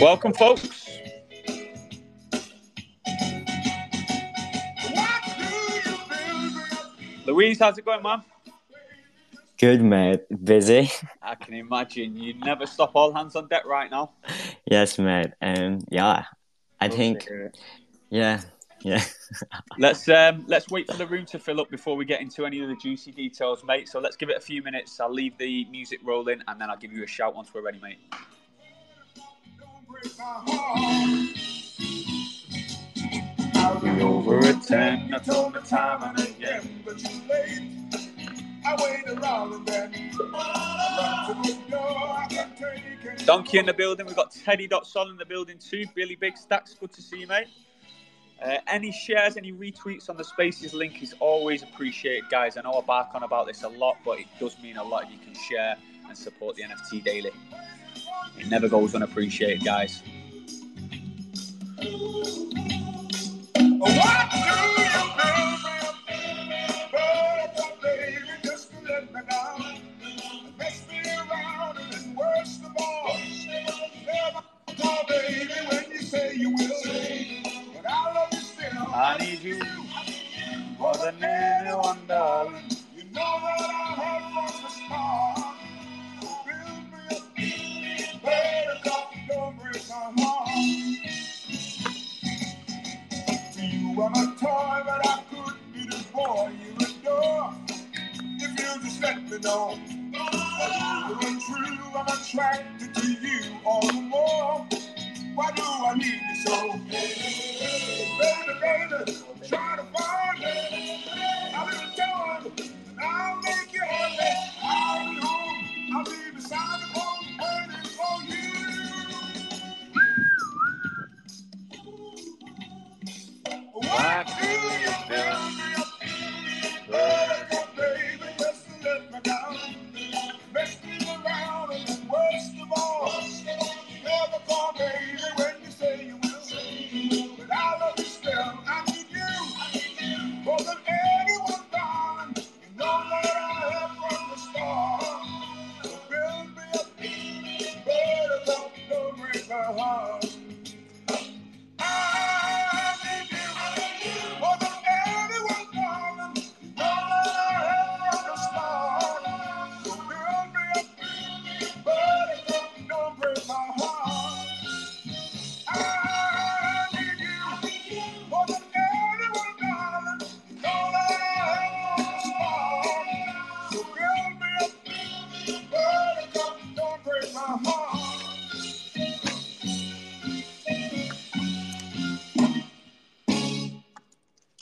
Welcome, folks. Louise, how's it going, man? Good, mate. Busy. I can imagine. You never stop all hands on deck right now. yes, mate. Um, yeah, I think. Yeah, yeah. let's um, let's wait for the room to fill up before we get into any of the juicy details, mate. So let's give it a few minutes. I'll leave the music rolling, and then I'll give you a shout once we're ready, mate. I'll be over at ten. I told time and again, but late. I around and then Donkey in the building. We've got Teddy Dot Sol in the building too. Billy Big Stacks. Good to see you, mate. Uh, any shares, any retweets on the Spaces link is always appreciated, guys. I know I bark on about this a lot, but it does mean a lot if you can share and support the NFT Daily. It never goes unappreciated, guys. I need you more than anyone, darling. You know that I let me know. That you true, I'm attracted to you all the more. Why do I need you so?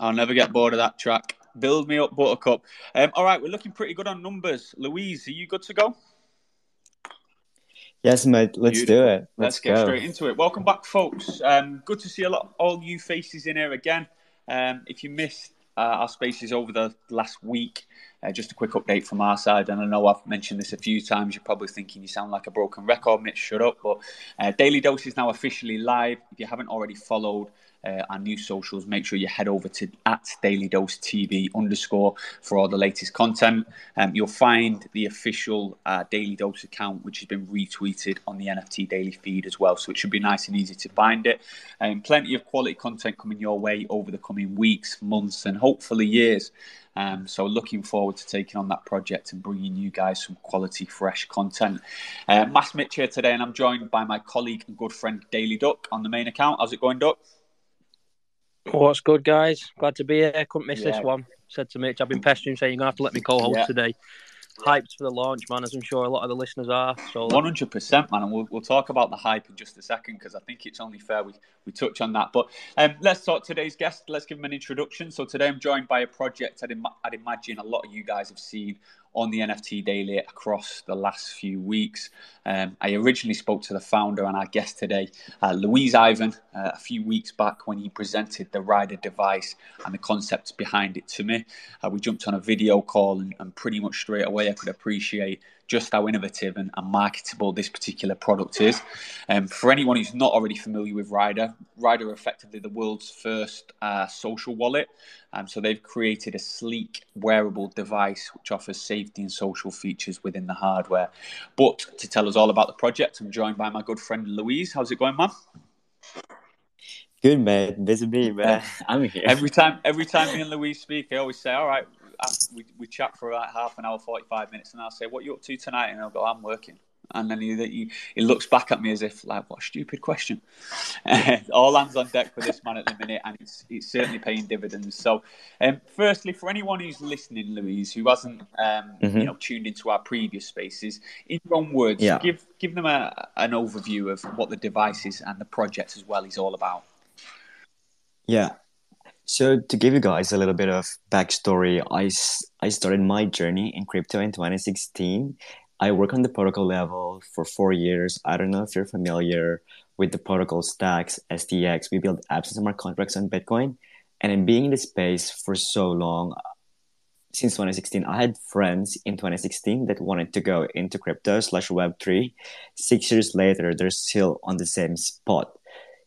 I'll never get bored of that track. Build me up, Buttercup. Um, all right, we're looking pretty good on numbers. Louise, are you good to go? Yes, mate. Let's Beautiful. do it. Let's, Let's get go. straight into it. Welcome back, folks. Um, good to see a lot, all you faces in here again. Um, if you missed uh, our spaces over the last week, uh, just a quick update from our side. And I know I've mentioned this a few times. You're probably thinking you sound like a broken record, Mitch. Shut up. But uh, Daily Dose is now officially live. If you haven't already followed uh, our new socials, make sure you head over to at Daily Dose TV underscore for all the latest content. Um, you'll find the official uh, Daily Dose account, which has been retweeted on the NFT Daily feed as well. So it should be nice and easy to find it. Um, plenty of quality content coming your way over the coming weeks, months, and hopefully years. Um, so looking forward to taking on that project and bringing you guys some quality, fresh content. Uh, Masked Mitch here today, and I'm joined by my colleague and good friend Daily Duck on the main account. How's it going, Duck? What's good, guys? Glad to be here. Couldn't miss Yeah. this one. Said to Mitch, I've been pestering saying you're going to have to let me co host Yeah. today. Hyped for the launch, man, as I'm sure a lot of the listeners are. So, One hundred percent, man, and we'll, we'll talk about the hype in just a second because I think it's only fair we, we touch on that. But um, let's talk today's guest. Let's give him an introduction. So today I'm joined by a project I'd, Im- I'd imagine a lot of you guys have seen on the NFT Daily across the last few weeks. Um, I originally spoke to the founder and our guest today, uh, Louise Ivan, uh, a few weeks back when he presented the Ryder device and the concepts behind it to me. Uh, we jumped on a video call and, and pretty much straight away I could appreciate just how innovative and, and marketable this particular product is. Um, for anyone who's not already familiar with Ryder, Ryder are effectively the world's first uh, social wallet. Um, so they've created a sleek wearable device which offers safety and social features within the hardware. But to tell us all about the project, I'm joined by my good friend Louise. How's it going, man? Good man, busy me, man. I'm here. Every time, every time me and Louise speak, I always say, "All right, we, we chat for like half an hour, forty five minutes," and I'll say, "What you up to tonight?" And I'll go, "I'm working." And then he, he, he looks back at me as if, like, what a stupid question. All hands on deck for this man at the minute, and it's, it's certainly paying dividends. So, um, firstly, for anyone who's listening, Louise, who hasn't um, mm-hmm. you know tuned into our previous spaces, in your own words, yeah. give give them a, an overview of what the device is and the project as well is all about. Yeah. So to give you guys a little bit of backstory, I, I started my journey in crypto in 2016 I work on the protocol level for four years. I don't know if you're familiar with the protocol stacks, STX. We build apps and smart contracts on Bitcoin. And in being in the space for so long, uh, since 2016, I had friends in 2016 that wanted to go into crypto slash Web3. Six years later, they're still on the same spot.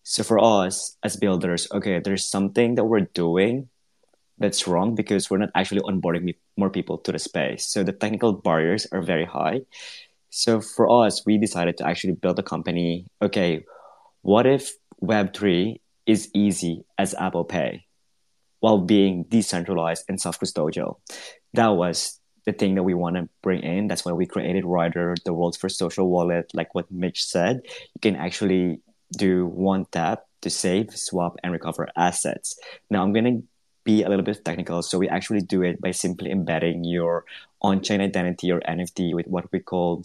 So for us as builders, okay, there's something that we're doing that's wrong because we're not actually onboarding more people to the space. So the technical barriers are very high. So for us, we decided to actually build a company. Okay, what if Web3 is easy as Apple Pay while being decentralized and self custodial? That was the thing that we want to bring in. That's why we created Ryder, the world's first social wallet. Like what Mitch said, you can actually do one tap to save, swap, and recover assets. Now I'm going to be a little bit technical. So we actually do it by simply embedding your on-chain identity or NFT with what we call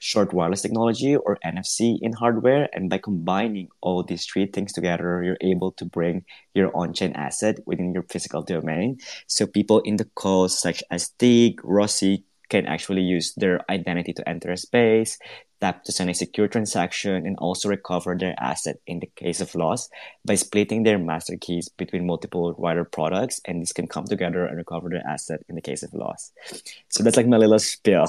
short wireless technology or NFC in hardware. And by combining all these three things together, you're able to bring your on-chain asset within your physical domain. So people in the calls such as Tig, Rossi can actually use their identity to enter a space tap to send a secure transaction, and also recover their asset in the case of loss by splitting their master keys between multiple Ryder products, and this can come together and recover their asset in the case of loss. So that's like my little spiel.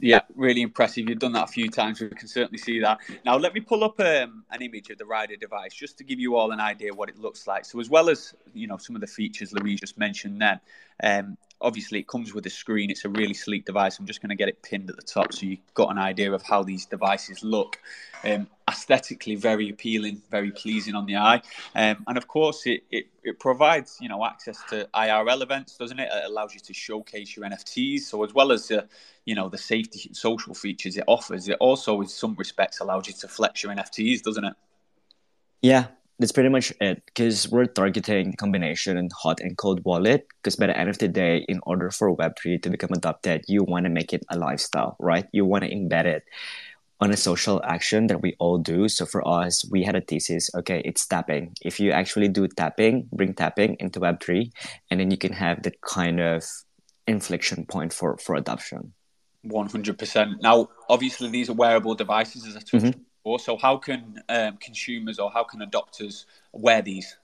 Yeah, really impressive. You've done that a few times. We can certainly see that. Now, let me pull up um, an image of the Ryder device just to give you all an idea what it looks like. So, as well as you know some of the features Louise just mentioned, then um, obviously it comes with a screen. It's a really sleek device. I'm just going to get it pinned at the top so you've got an idea of how these devices look. Um, aesthetically very appealing, very pleasing on the eye, um, and of course it, it, it provides you know access to IRL events, doesn't it? It allows you to showcase your NFTs. So as well as you know the safety social features it offers, it also in some respects allows you to flex your NFTs, doesn't it? Yeah, that's pretty much it because we're targeting the combination hot and cold wallet because by the end of the day in order for web3 to become adopted you want to make it a lifestyle right? You want to embed it on a social action that we all do. So for us we had a thesis okay it's tapping. If you actually do tapping bring tapping into web3 and then you can have that kind of inflection point for for adoption. 100% now obviously these are wearable devices as i touched mm-hmm so, how can um, consumers or how can adopters wear these?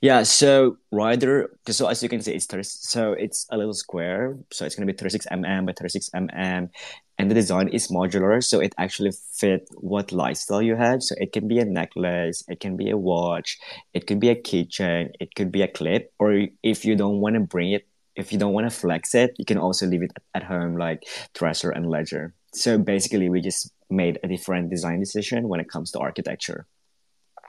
Yeah, so Ryder, so as you can see, it's 30, so it's a little square, so it's gonna be 36 mm by 36 mm, and the design is modular, so it actually fit what lifestyle you have. So it can be a necklace, it can be a watch, it could be a keychain, it could be a clip, or if you don't want to bring it, if you don't want to flex it, you can also leave it at home, like dresser and Ledger. So basically, we just made a different design decision when it comes to architecture.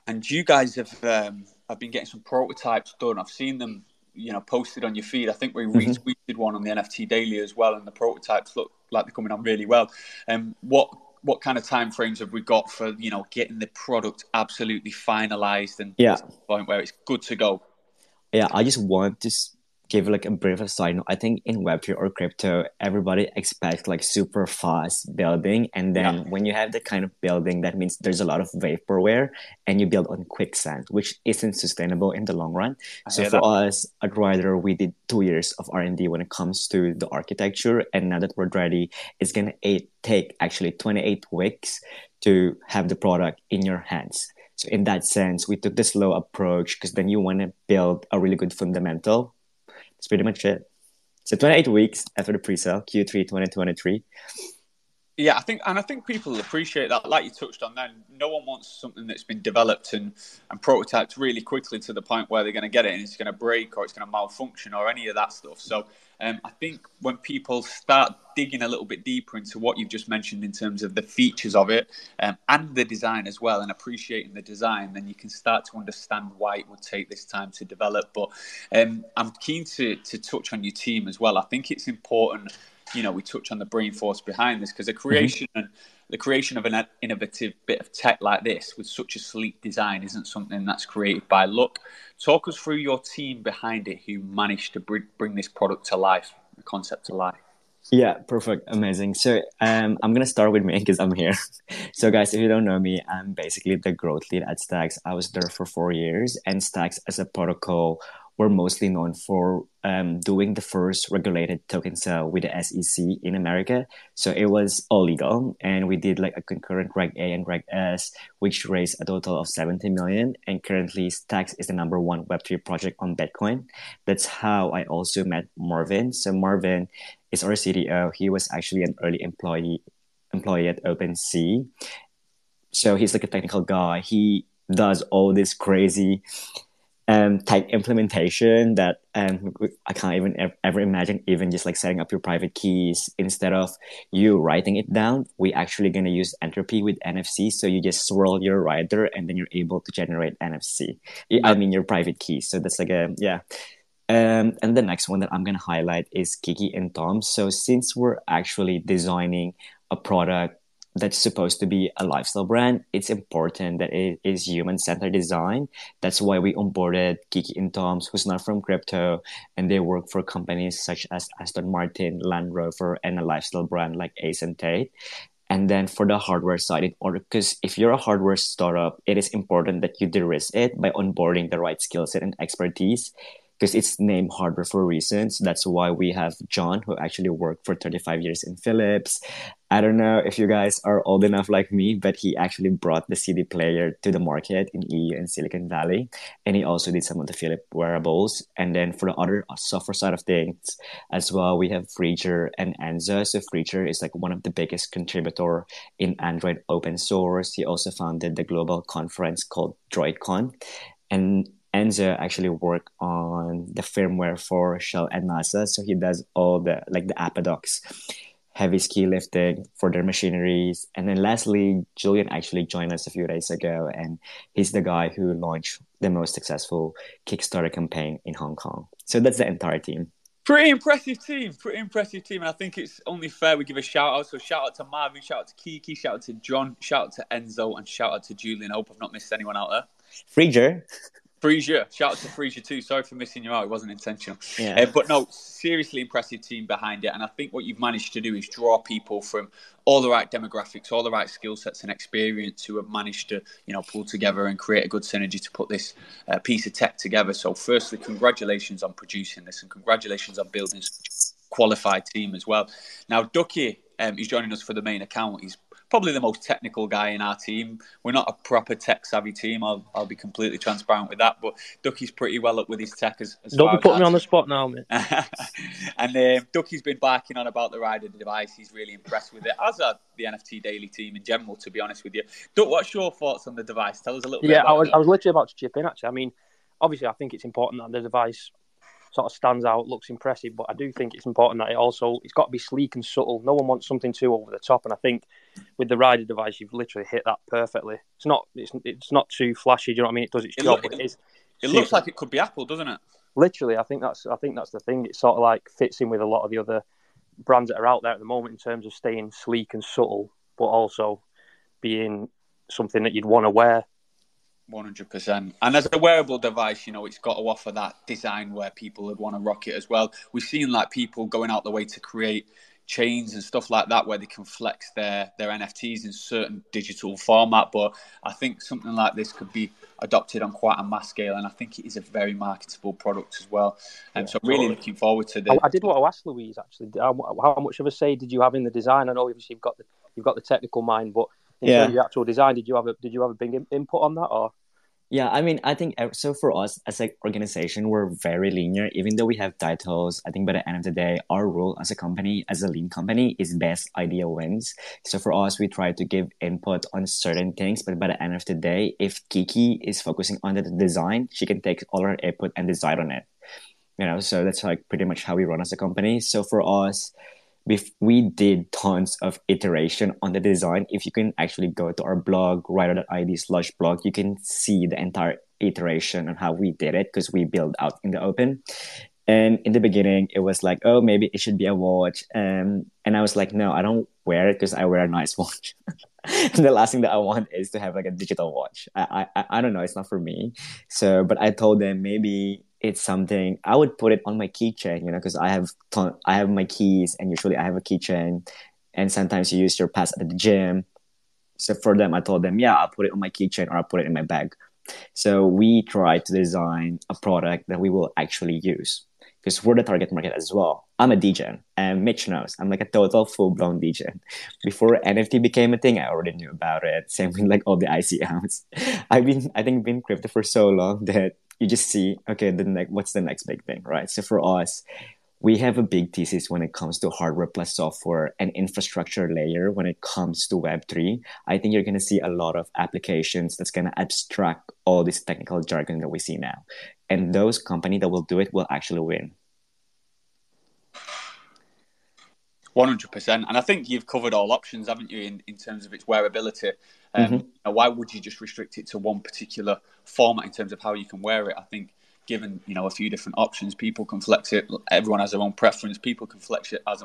And you guys have um, have been getting some prototypes done. I've seen them, you know, posted on your feed. I think we mm-hmm. retweeted one on the NFT Daily as well, and the prototypes look like they're coming on really well. Um, what what kind of time frames have we got for you know getting the product absolutely finalized and yeah point where it's good to go? Yeah, I just want to give like a brief aside note, I think in Web3 or crypto, everybody expects like super fast building. And then yeah. when you have the kind of building, that means there's a lot of vaporware and you build on quicksand, which isn't sustainable in the long run. I so for that. us at Ryder, we did two years of R&D when it comes to the architecture. And now that we're ready, it's going to take actually 28 weeks to have the product in your hands. So in that sense, we took the slow approach because then you want to build a really good fundamental that's pretty much it. So 28 weeks after the pre-sale, Q3 2023. Yeah, I think, and I think people appreciate that. Like you touched on, then no one wants something that's been developed and and prototyped really quickly to the point where they're going to get it and it's going to break or it's going to malfunction or any of that stuff. So um, I think when people start digging a little bit deeper into what you've just mentioned in terms of the features of it um, and the design as well, and appreciating the design, then you can start to understand why it would take this time to develop. But um, I'm keen to to touch on your team as well. I think it's important you know we touch on the brain force behind this because the mm-hmm. creation mm-hmm. and the creation of an innovative bit of tech like this with such a sleek design isn't something that's created by luck. Talk us through your team behind it who managed to bring this product to life, the concept to life. Yeah, perfect, amazing. So um, I'm gonna start with me because I'm here. so guys, if you don't know me, I'm basically the growth lead at Stacks. I was there for four years, and Stacks as a protocol were mostly known for um, doing the first regulated token sale with the SEC in America. So it was all legal. And we did like a concurrent Reg A and Reg S, which raised a total of 70 million. And currently, Stacks is the number one Web3 project on Bitcoin. That's how I also met Marvin. So Marvin is our CTO. He was actually an early employee employee at OpenSea. So he's like a technical guy. He does all this crazy um, type implementation that um, I can't even ever imagine even just like setting up your private keys instead of you writing it down. we're actually gonna use Entropy with NFC, so you just swirl your Ryder and then you're able to generate NFC. I mean your private keys. So that's like a yeah. Um, and the next one that I'm gonna highlight is Kiki and Tom. So since we're actually designing a product that's supposed to be a lifestyle brand, it's important that it is human centered design. That's why we onboarded Kiki and Toms, who's not from crypto, and they work for companies such as Aston Martin, Land Rover, and a lifestyle brand like Ace and Tate. And then for the hardware side, in order because if you're a hardware startup, it is important that you de-risk it by onboarding the right skill set and expertise because it's named hardware for reasons. That's why we have John, who actually worked for 35 years in Philips. I don't know if you guys are old enough like me, but he actually brought the CD player to the market in EU and Silicon Valley. And he also did some of the Philips wearables. And then for the other software side of things as well, we have Friedger and Enzo. So Friedger is like one of the biggest contributor in Android open source. He also founded the global conference called DroidCon. And Enzo actually work on the firmware for Shell and NASA. So he does all the like the Apadox heavy ski lifting for their machineries. And then lastly, Julian actually joined us a few days ago and he's the guy who launched the most successful Kickstarter campaign in Hong Kong. So that's the entire team. Pretty impressive team, pretty impressive team. And I think it's only fair we give a shout out. So shout out to Marvin, shout out to Kiki, shout out to John, shout out to Enzo, and shout out to Julian. I hope I've not missed anyone out there. Friedger. Freesia, shout out to Freesia too. Sorry for missing you out; it wasn't intentional. Yeah. Uh, but no, seriously impressive team behind it, and I think what you've managed to do is draw people from all the right demographics, all the right skill sets and experience who have managed to, you know, pull together and create a good synergy to put this uh, piece of tech together. So, firstly, congratulations on producing this, and congratulations on building such a qualified team as well. Now, Ducky um, he's joining us for the main account. He's probably the most technical guy in our team. We're not a proper tech savvy team. I'll, I'll be completely transparent with that. But Ducky's pretty well up with his tech as, as Don't be putting me on the spot now, mate. and um, Ducky's been barking on about the Ryder device. He's really impressed with it, as are the NFT Daily team in general, to be honest with you. Duck, what's your thoughts on the device? Tell us a little bit. Yeah, I was, I was literally about to chip in, actually. I mean, obviously, I think it's important that the device sort of stands out, looks impressive. But I do think it's important that it also it's got to be sleek and subtle. No one wants something too over the top, and I think with the Ryder device, you've literally hit that perfectly. It's not it's it's not too flashy. Do you know what I mean? It does its it job. Look, it, it is. It looks like it could be Apple, doesn't it? Literally, I think that's I think that's the thing. It sort of like fits in with a lot of the other brands that are out there at the moment in terms of staying sleek and subtle, but also being something that you'd want to wear one hundred percent. And as a wearable device, you know, it's got to offer that design where people would want to rock it as well. We've seen like people going out the way to create chains and stuff like that where they can flex their their NFTs in certain digital format. But I think something like this could be adopted on quite a mass scale, and I think it is a very marketable product as well. And yeah, so, really totally. looking forward to the. I, I, did want to ask Louise actually. How, how, much of a say did you have in the design? I know obviously you've got the you've got the technical mind, but in yeah. terms of the actual design, did you have a did you have a big input on that or? Yeah, I mean, I think uh, so. For us as an organization, we're very linear. Even though we have titles, I think by the end of the day, our role as a company, as a lean company, is best idea wins. So for us, we try to give input on certain things, but by the end of the day, if Kiki is focusing on the design, she can take all her input and decide on it. You know, so that's like pretty much how we run as a company. So for us, we did tons of iteration on the design. If you can actually go to our blog, ryder.id slash blog, you can see the entire iteration on how we did it because we build out in the open. And in the beginning, it was like, oh, maybe it should be a watch. Um, and I was like, no, I don't wear it because I wear a nice watch. the last thing that I want is to have like a digital watch. I, I, I don't know. It's not for me. So, but I told them maybe it's something I would put it on my keychain, you know, because I have ton, I have my keys, and usually I have a keychain, and sometimes you use your pass at the gym. So for them, I told them, yeah, I'll put it on my keychain or I'll put it in my bag. So we try to design a product that we will actually use because we're the target market as well. I'm a DJ, and Mitch knows I'm like a total full blown DJ. Before NFT became a thing, I already knew about it. Same with like all the ICOs. I've been, I think, been crypto for so long that you just see, okay, the next, what's the next big thing, right? So for us, we have a big thesis when it comes to hardware plus software and infrastructure layer when it comes to web3 i think you're going to see a lot of applications that's going to abstract all this technical jargon that we see now. And those company that will do it will actually win 100% and i think you've covered all options haven't you in, in terms of its wearability um, mm-hmm. why would you just restrict it to one particular format in terms of how you can wear it? I think given you know a few different options, people can flex it. Everyone has their own preference. People can flex it as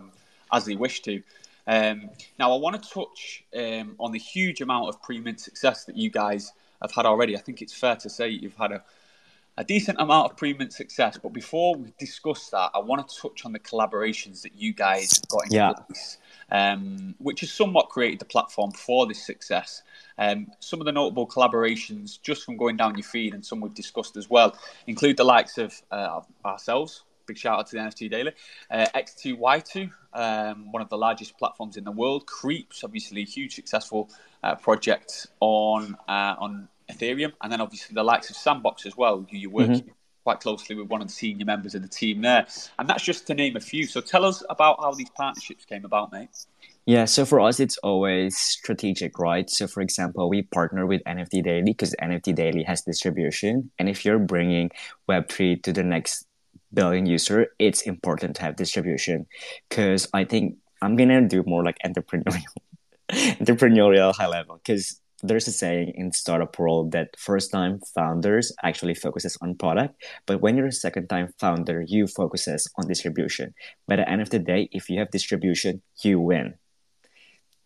as they wish to. Um, now, I want to touch um, on the huge amount of pre-mint success that you guys have had already. I think it's fair to say you've had a, a decent amount of pre-mint success. But before we discuss that, I want to touch on the collaborations that you guys got in yeah. place um, which has somewhat created the platform for this success. Um, some of the notable collaborations, just from going down your feed, and some we've discussed as well, include the likes of uh, ourselves. Big shout out to the NFT Daily. Uh, X2Y2, um, one of the largest platforms in the world. Creepz, obviously, a huge successful uh, project on uh, on Ethereum, and then obviously the likes of Sandbox as well, who you work mm-hmm quite closely with one of the senior members of the team there. And that's just to name a few. So tell us about how these partnerships came about, mate. Yeah, so for us, it's always strategic, right? So, for example, we partner with NFT Daily because NFT Daily has distribution. And if you're bringing Web3 to the next billion user, it's important to have distribution because I think I'm going to do more like entrepreneurial, entrepreneurial high level because there's a saying in startup world that first time founders actually focuses on product but when you're a second time founder you focuses on distribution by the end of the day if you have distribution you win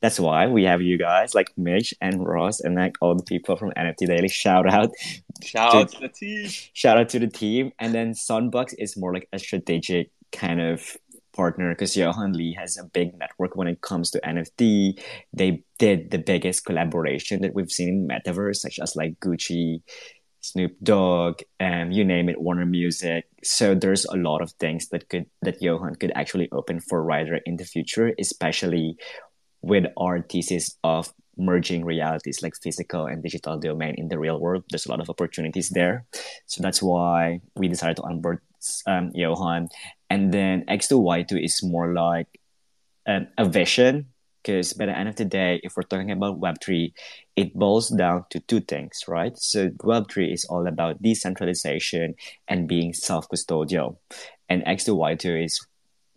that's why we have you guys like Mitch and Ross and like all the people from NFT Daily. Shout out. Shout to, out to the team. Shout out to the team. And then Sandbox is more like a strategic kind of partner because Johan Lee has a big network when it comes to NFT. They did the biggest collaboration that we've seen in metaverse, such as like Gucci, Snoop Dogg, and you name it, Warner Music. So there's a lot of things that could that Johan could actually open for Ryder in the future, especially with our thesis of merging realities like physical and digital domain in the real world. There's a lot of opportunities there. So that's why we decided to onboard um, Johan. And then X2Y2 is more like a vision because by the end of the day, if we're talking about Web3, it boils down to two things, right? So Web3 is all about decentralization and being self-custodial. And X2Y2 is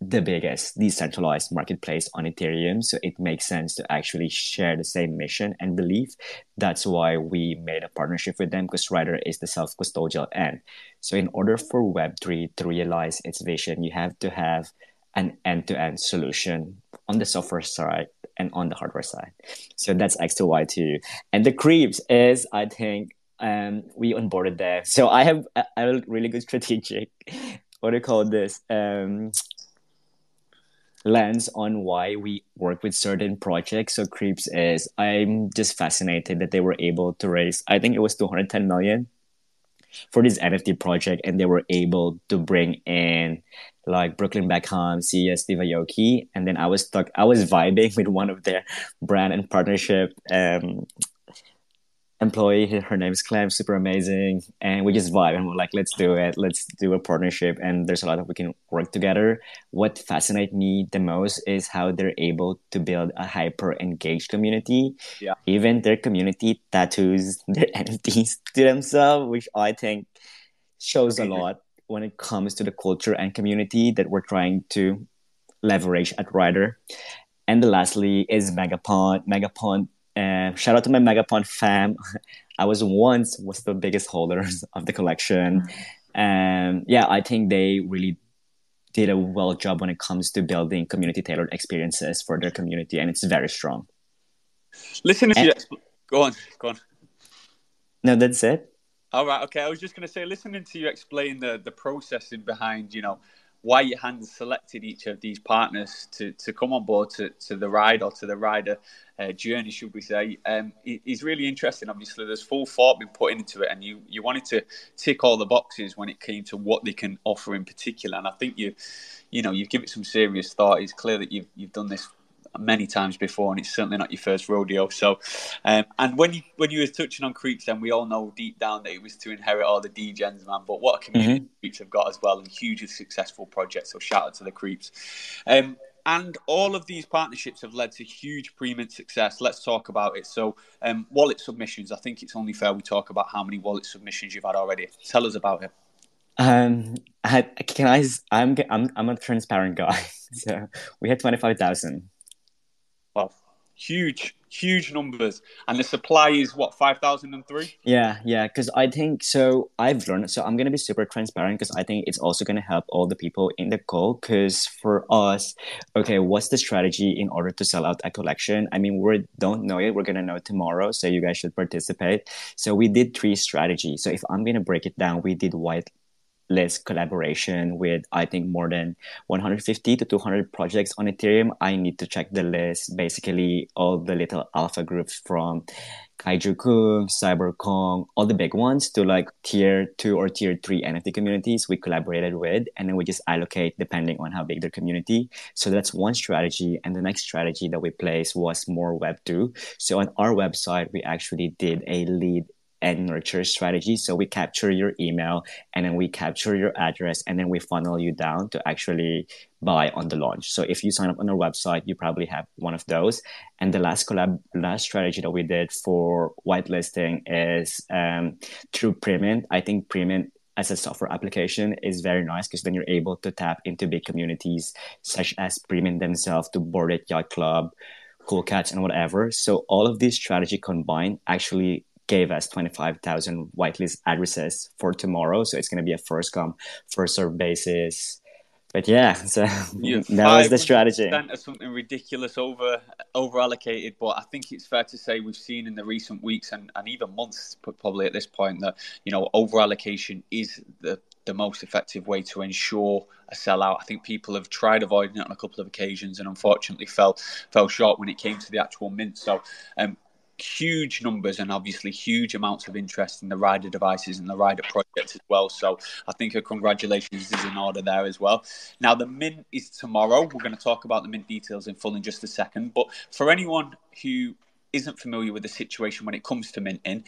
the biggest decentralized marketplace on Ethereum. So it makes sense to actually share the same mission and belief. That's why we made a partnership with them because Ryder is the self custodial end. So in order for Web3 to realize its vision, you have to have an end to end solution on the software side and on the hardware side. So that's X2Y2. And the Creepz is, I think, um, we onboarded there. So I have a, a really good strategic, what do you call this? Um, lens on why we work with certain projects. So Creepz is I'm just fascinated that they were able to raise I think it was 210 million for this NFT project and they were able to bring in like Brooklyn Beckham, Sia, Steve Aoki, and then I was stuck I was vibing with one of their brand and partnership um employee. Her name is Clem, super amazing, and we just vibe and we're like, let's do it. Let's do a partnership, and there's a lot that we can work together. What fascinates me the most is how they're able to build a hyper engaged community. Yeah. Even their community tattoos their NFTs to themselves, which I think shows a lot when it comes to the culture and community that we're trying to leverage at Ryder. And the lastly is Megapont. Megapont uh, shout out to my Megapont fam. I was once was the biggest holders of the collection. And yeah, I think they really did a well job when it comes to building community tailored experiences for their community, and it's very strong. Listening to you, go on, go on. No, that's it. All right, okay. I was just going to say, listening to you explain the the processing behind, you know, why your hand selected each of these partners to, to come on board to, to the ride or to the Ryder uh, journey, should we say, um, is really interesting. Obviously, there's full thought been put into it, and you, you wanted to tick all the boxes when it came to what they can offer in particular. And I think you, you know, you've given it some serious thought. It's clear that you've you've done this many times before, and it's certainly not your first rodeo. So, um, and when you when you were touching on Creepz, then we all know deep down that it was to inherit all the DGens, man. But what a community mm-hmm. Creepz have got as well, and hugely successful projects. So shout out to the Creepz. Um, and all of these partnerships have led to huge pre-mint success. Let's talk about it. So, um, wallet submissions. I think it's only fair we talk about how many wallet submissions you've had already. Tell us about it. Um, I, can I? I'm I'm I'm a transparent guy. So we had twenty five thousand well, huge, huge numbers. And the supply is what, 5,003? Yeah, yeah. Because I think so. I've learned, so I'm going to be super transparent because I think it's also going to help all the people in the call. Because for us, okay, what's the strategy in order to sell out a collection? I mean, we don't know it. We're going to know tomorrow. So you guys should participate. So we did three strategies. So if I'm going to break it down, we did white list collaboration with I think more than 150 to 200 projects on Ethereum. I need to check the list. Basically, all the little alpha groups from Kaiju Kingz, Cyber Kong, all the big ones to like tier two or tier three NFT communities we collaborated with, and then we just allocate depending on how big their community. So that's one strategy. And the next strategy that we placed was more Web two. So on our website, we actually did a lead and nurture strategy. So we capture your email and then we capture your address and then we funnel you down to actually buy on the launch. So if you sign up on our website, you probably have one of those. And the last collab, last strategy that we did for whitelisting is um, through Premint. I think Premint as a software application is very nice because then you're able to tap into big communities such as Premint themselves to Ape Yacht Club, Cool Cats, and whatever. So all of these strategy combined actually gave us 25,000 whitelist addresses for tomorrow. So it's going to be a first come, first serve basis. But yeah, so that was the strategy. Something ridiculous over over allocated, but I think it's fair to say we've seen in the recent weeks and, and even months, probably at this point, that you know over allocation is the the most effective way to ensure a sellout. I think people have tried avoiding it on a couple of occasions and unfortunately fell fell short when it came to the actual mint. So um, huge numbers and obviously huge amounts of interest in the Ryder devices and the Ryder project as well. So I think a congratulations is in order there as well. Now the mint is tomorrow. We're going to talk about the mint details in full in just a second. But for anyone who isn't familiar with the situation when it comes to minting,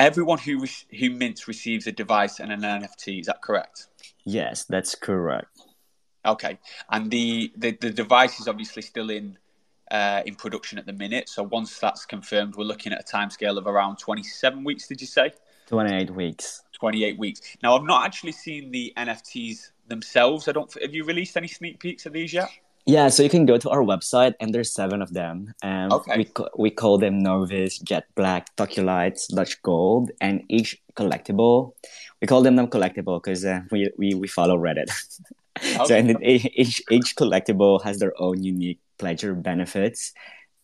everyone who who mints receives a device and an NFT. Is that correct? Yes, that's correct. Okay, and the, the, the device is obviously still in uh, in production at the minute. So once that's confirmed, we're looking at a timescale of around 27 weeks. Did you say? 28 weeks. 28 weeks. Now I've not actually seen the NFTs themselves. I don't. Have you released any sneak peeks of these yet? Yeah, so you can go to our website, and there's seven of them. Um, okay. We, we call them Novice, Jet Black, Tokyo Lights, Dutch Gold, and each collectible. We call them them collectible because uh, we, we we follow Reddit. Okay. so and each each collectible has their own unique pleasure benefits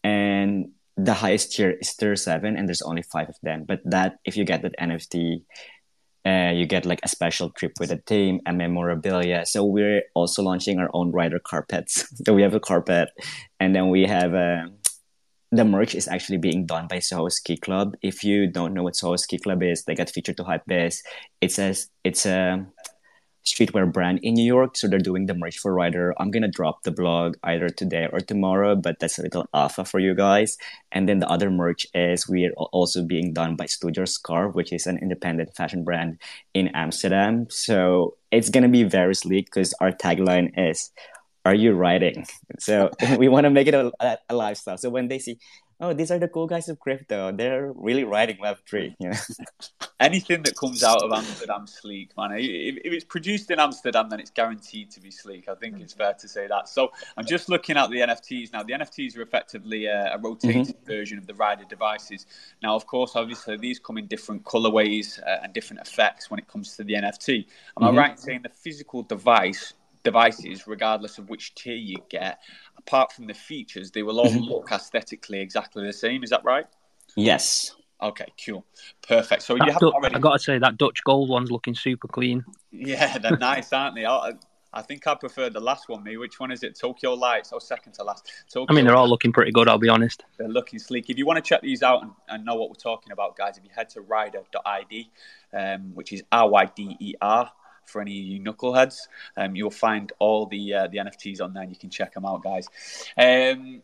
and the highest tier is tier 7 and there's only five of them but that if you get that nft uh, you get like a special trip with a team and memorabilia so we're also launching our own Ryder carpets so we have a carpet and then we have a uh, the merch is actually being done by Soho Ski Club. If you don't know what Soho Ski Club is, they got featured to Hypebeast. It says it's a streetwear brand in New York. So they're doing the merch for Ryder. I'm gonna drop the blog either today or tomorrow, but that's a little alpha for you guys. And then the other merch is we're also being done by Studio Scarf, which is an independent fashion brand in Amsterdam. So it's gonna be very sleek because our tagline is are you writing? So we want to make it a, a, lifestyle. So when they see, oh, these are the cool guys of crypto. They're really writing Web3. You know? Anything that comes out of Amsterdam sleek, man. If, if, it's produced in Amsterdam, then it's guaranteed to be sleek. I think it's fair to say that. So I'm just looking at the NFTs now. The NFTs are effectively a, a rotated mm-hmm. version of the Ryder devices. Now, of course, obviously, these come in different colorways uh, and different effects when it comes to the NFT. Am mm-hmm. I right in saying the physical device devices, regardless of which tier you get, apart from the features, they will all mm-hmm. look aesthetically exactly the same. Is that right? Yes. Okay, cool, perfect. So that you have already. I got to say that Dutch gold one's looking super clean. Yeah, they're nice, aren't they? I, I think I prefer the last one. Me, which one is it? Tokyo Lights or second to last? Tokyo I mean, they're all looking pretty good. I'll be honest. They're looking sleek. If you want to check these out and, and know what we're talking about, guys, if you head to ryder.id, um, which is R Y D E R for any of you knuckleheads. Um, you'll find all the uh, the NFTs on there. and You can check them out, guys. Um,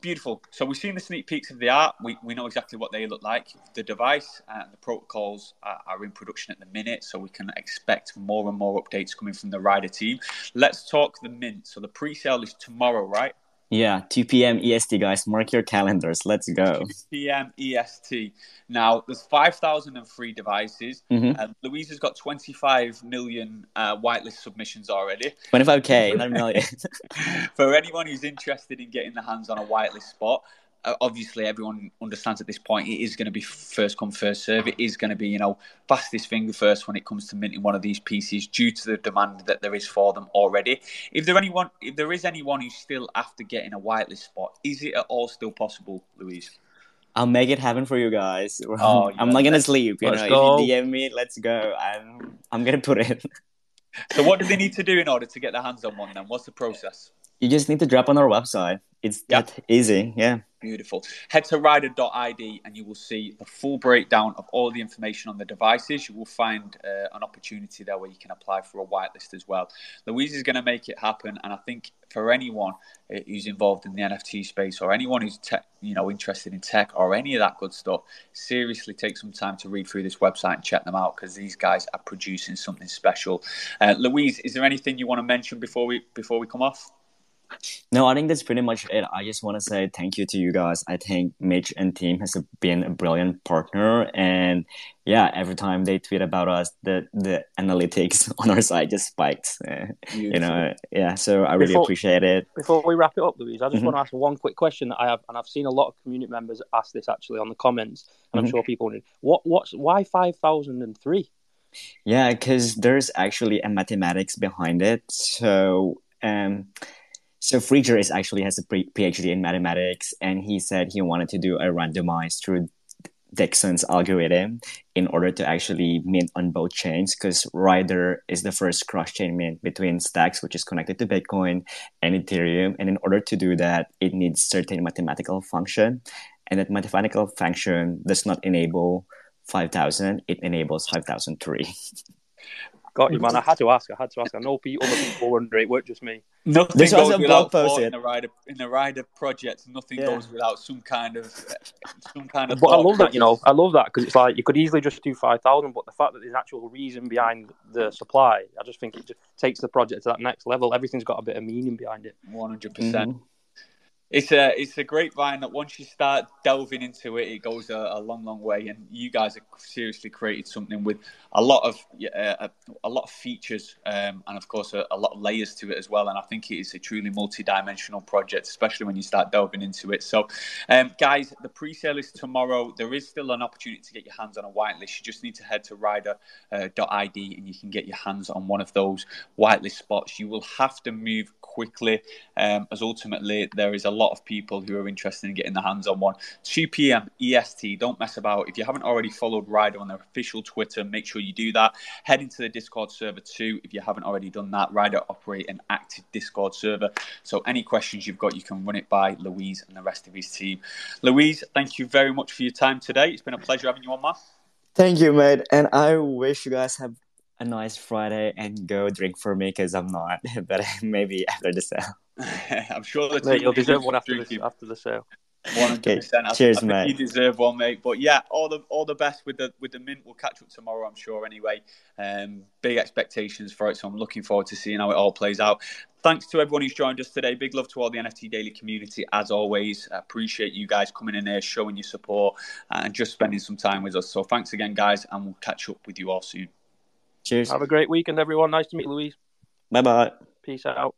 beautiful. So we've seen the sneak peeks of the art. We, we know exactly what they look like. The device and the protocols are, are, in production at the minute, so we can expect more and more updates coming from the Ryder team. Let's talk the mint. So the pre-sale is tomorrow, right? Yeah, 2 p.m. EST, guys. Mark your calendars. Let's go. 2 p.m. EST. Now, there's 5,003 devices. Mm-hmm. Um, Louise has got 25 million uh, whitelist submissions already. 25K, not a. For anyone who's interested in getting the hands on a whitelist spot, obviously everyone understands at this point it is going to be first come first serve it is going to be you know fastest finger first when it comes to minting one of these pieces due to the demand that there is for them already if there anyone if there is anyone who's still after getting a whitelist spot is it at all still possible louise I'll make it happen for you guys. Oh, I'm not gonna sleep. You know, go. if you DM me, let's go. I'm I'm gonna put it. so, what do they need to do in order to get their hands on one? Then, what's the process? You just need to drop on our website. It's yep. that easy. Yeah. Beautiful. Head to ryder.id and you will see the full breakdown of all the information on the devices. You will find uh, an opportunity there where you can apply for a whitelist as well. Louise is going to make it happen, and I think for anyone uh, who's involved in the NFT space or anyone who's te- you know interested in tech or any of that good stuff, seriously take some time to read through this website and check them out because these guys are producing something special. Uh, Louise, is there anything you want to mention before we before we come off? No, I think that's pretty much it. I just want to say thank you to you guys. I think Mitch and team has been a brilliant partner, and yeah, every time they tweet about us, the the analytics on our side just spikes. Uh, you know, yeah. So I really before, appreciate it. Before we wrap it up, Louise, I just mm-hmm. want to ask one quick question that I have, and I've seen a lot of community members ask this actually on the comments, and mm-hmm. I'm sure people wondering what what's why five thousand and three. Yeah, because there's actually a mathematics behind it. So. um so Friedger is actually has a PhD in mathematics, and he said he wanted to do a randomized through Dixon's algorithm in order to actually mint on both chains because Ryder is the first cross-chain mint between stacks which is connected to Bitcoin and Ethereum. And in order to do that it needs certain mathematical function. And that mathematical function does not enable 5000 it enables 5003 Got you, man. I had to ask. I had to ask. I know people, other people wonder it weren't just me. Nothing this goes without thought in the Ryder in the Ryder project. Nothing yeah. goes without some kind of some kind of. But I love that. You know, I love that because it's like you could easily just do five thousand, but the fact that there's actual reason behind the supply, I just think it just takes the project to that next level. Everything's got a bit of meaning behind it. One hundred percent. It's a it's a grapevine that once you start delving into it, it goes a, a long, long way. And you guys have seriously created something with a lot of uh, a, a, lot of features um, and of course a, a, lot of layers to it as well. And I think it is a truly multi-dimensional project, especially when you start delving into it. So, um, guys, the pre-sale is tomorrow. There is still an opportunity to get your hands on a whitelist. You just need to head to ryder.id uh, and you can get your hands on one of those whitelist spots. You will have to move quickly, um, as ultimately there is a lot of people who are interested in getting their hands on one. 2 p.m. EST. Don't mess about. If you haven't already followed Ryder on their official Twitter, make sure you do that. Head into the Discord server too. If you haven't already done that, Ryder operate an active Discord server. So any questions you've got, you can run it by Louise and the rest of his team. Louise, thank you very much for your time today. It's been a pleasure having you on, man. Thank you, mate. And I wish you guys have a nice Friday and go drink for me because I'm not, but maybe after the sale. I'm sure the Mate, you'll deserve one after the, after the sale. One hundred percent. I cheers, I think mate. You deserve one, mate. But yeah, all the all the best with the with the mint. We'll catch up tomorrow, I'm sure. Anyway, um, big expectations for it, so I'm looking forward to seeing how it all plays out. Thanks to everyone who's joined us today. Big love to all the NFT Daily community, as always. I appreciate you guys coming in here, showing your support, and just spending some time with us. So thanks again, guys, and we'll catch up with you all soon. Cheers. Have a great weekend, everyone. Nice to meet you, Louise. Bye bye. Peace out.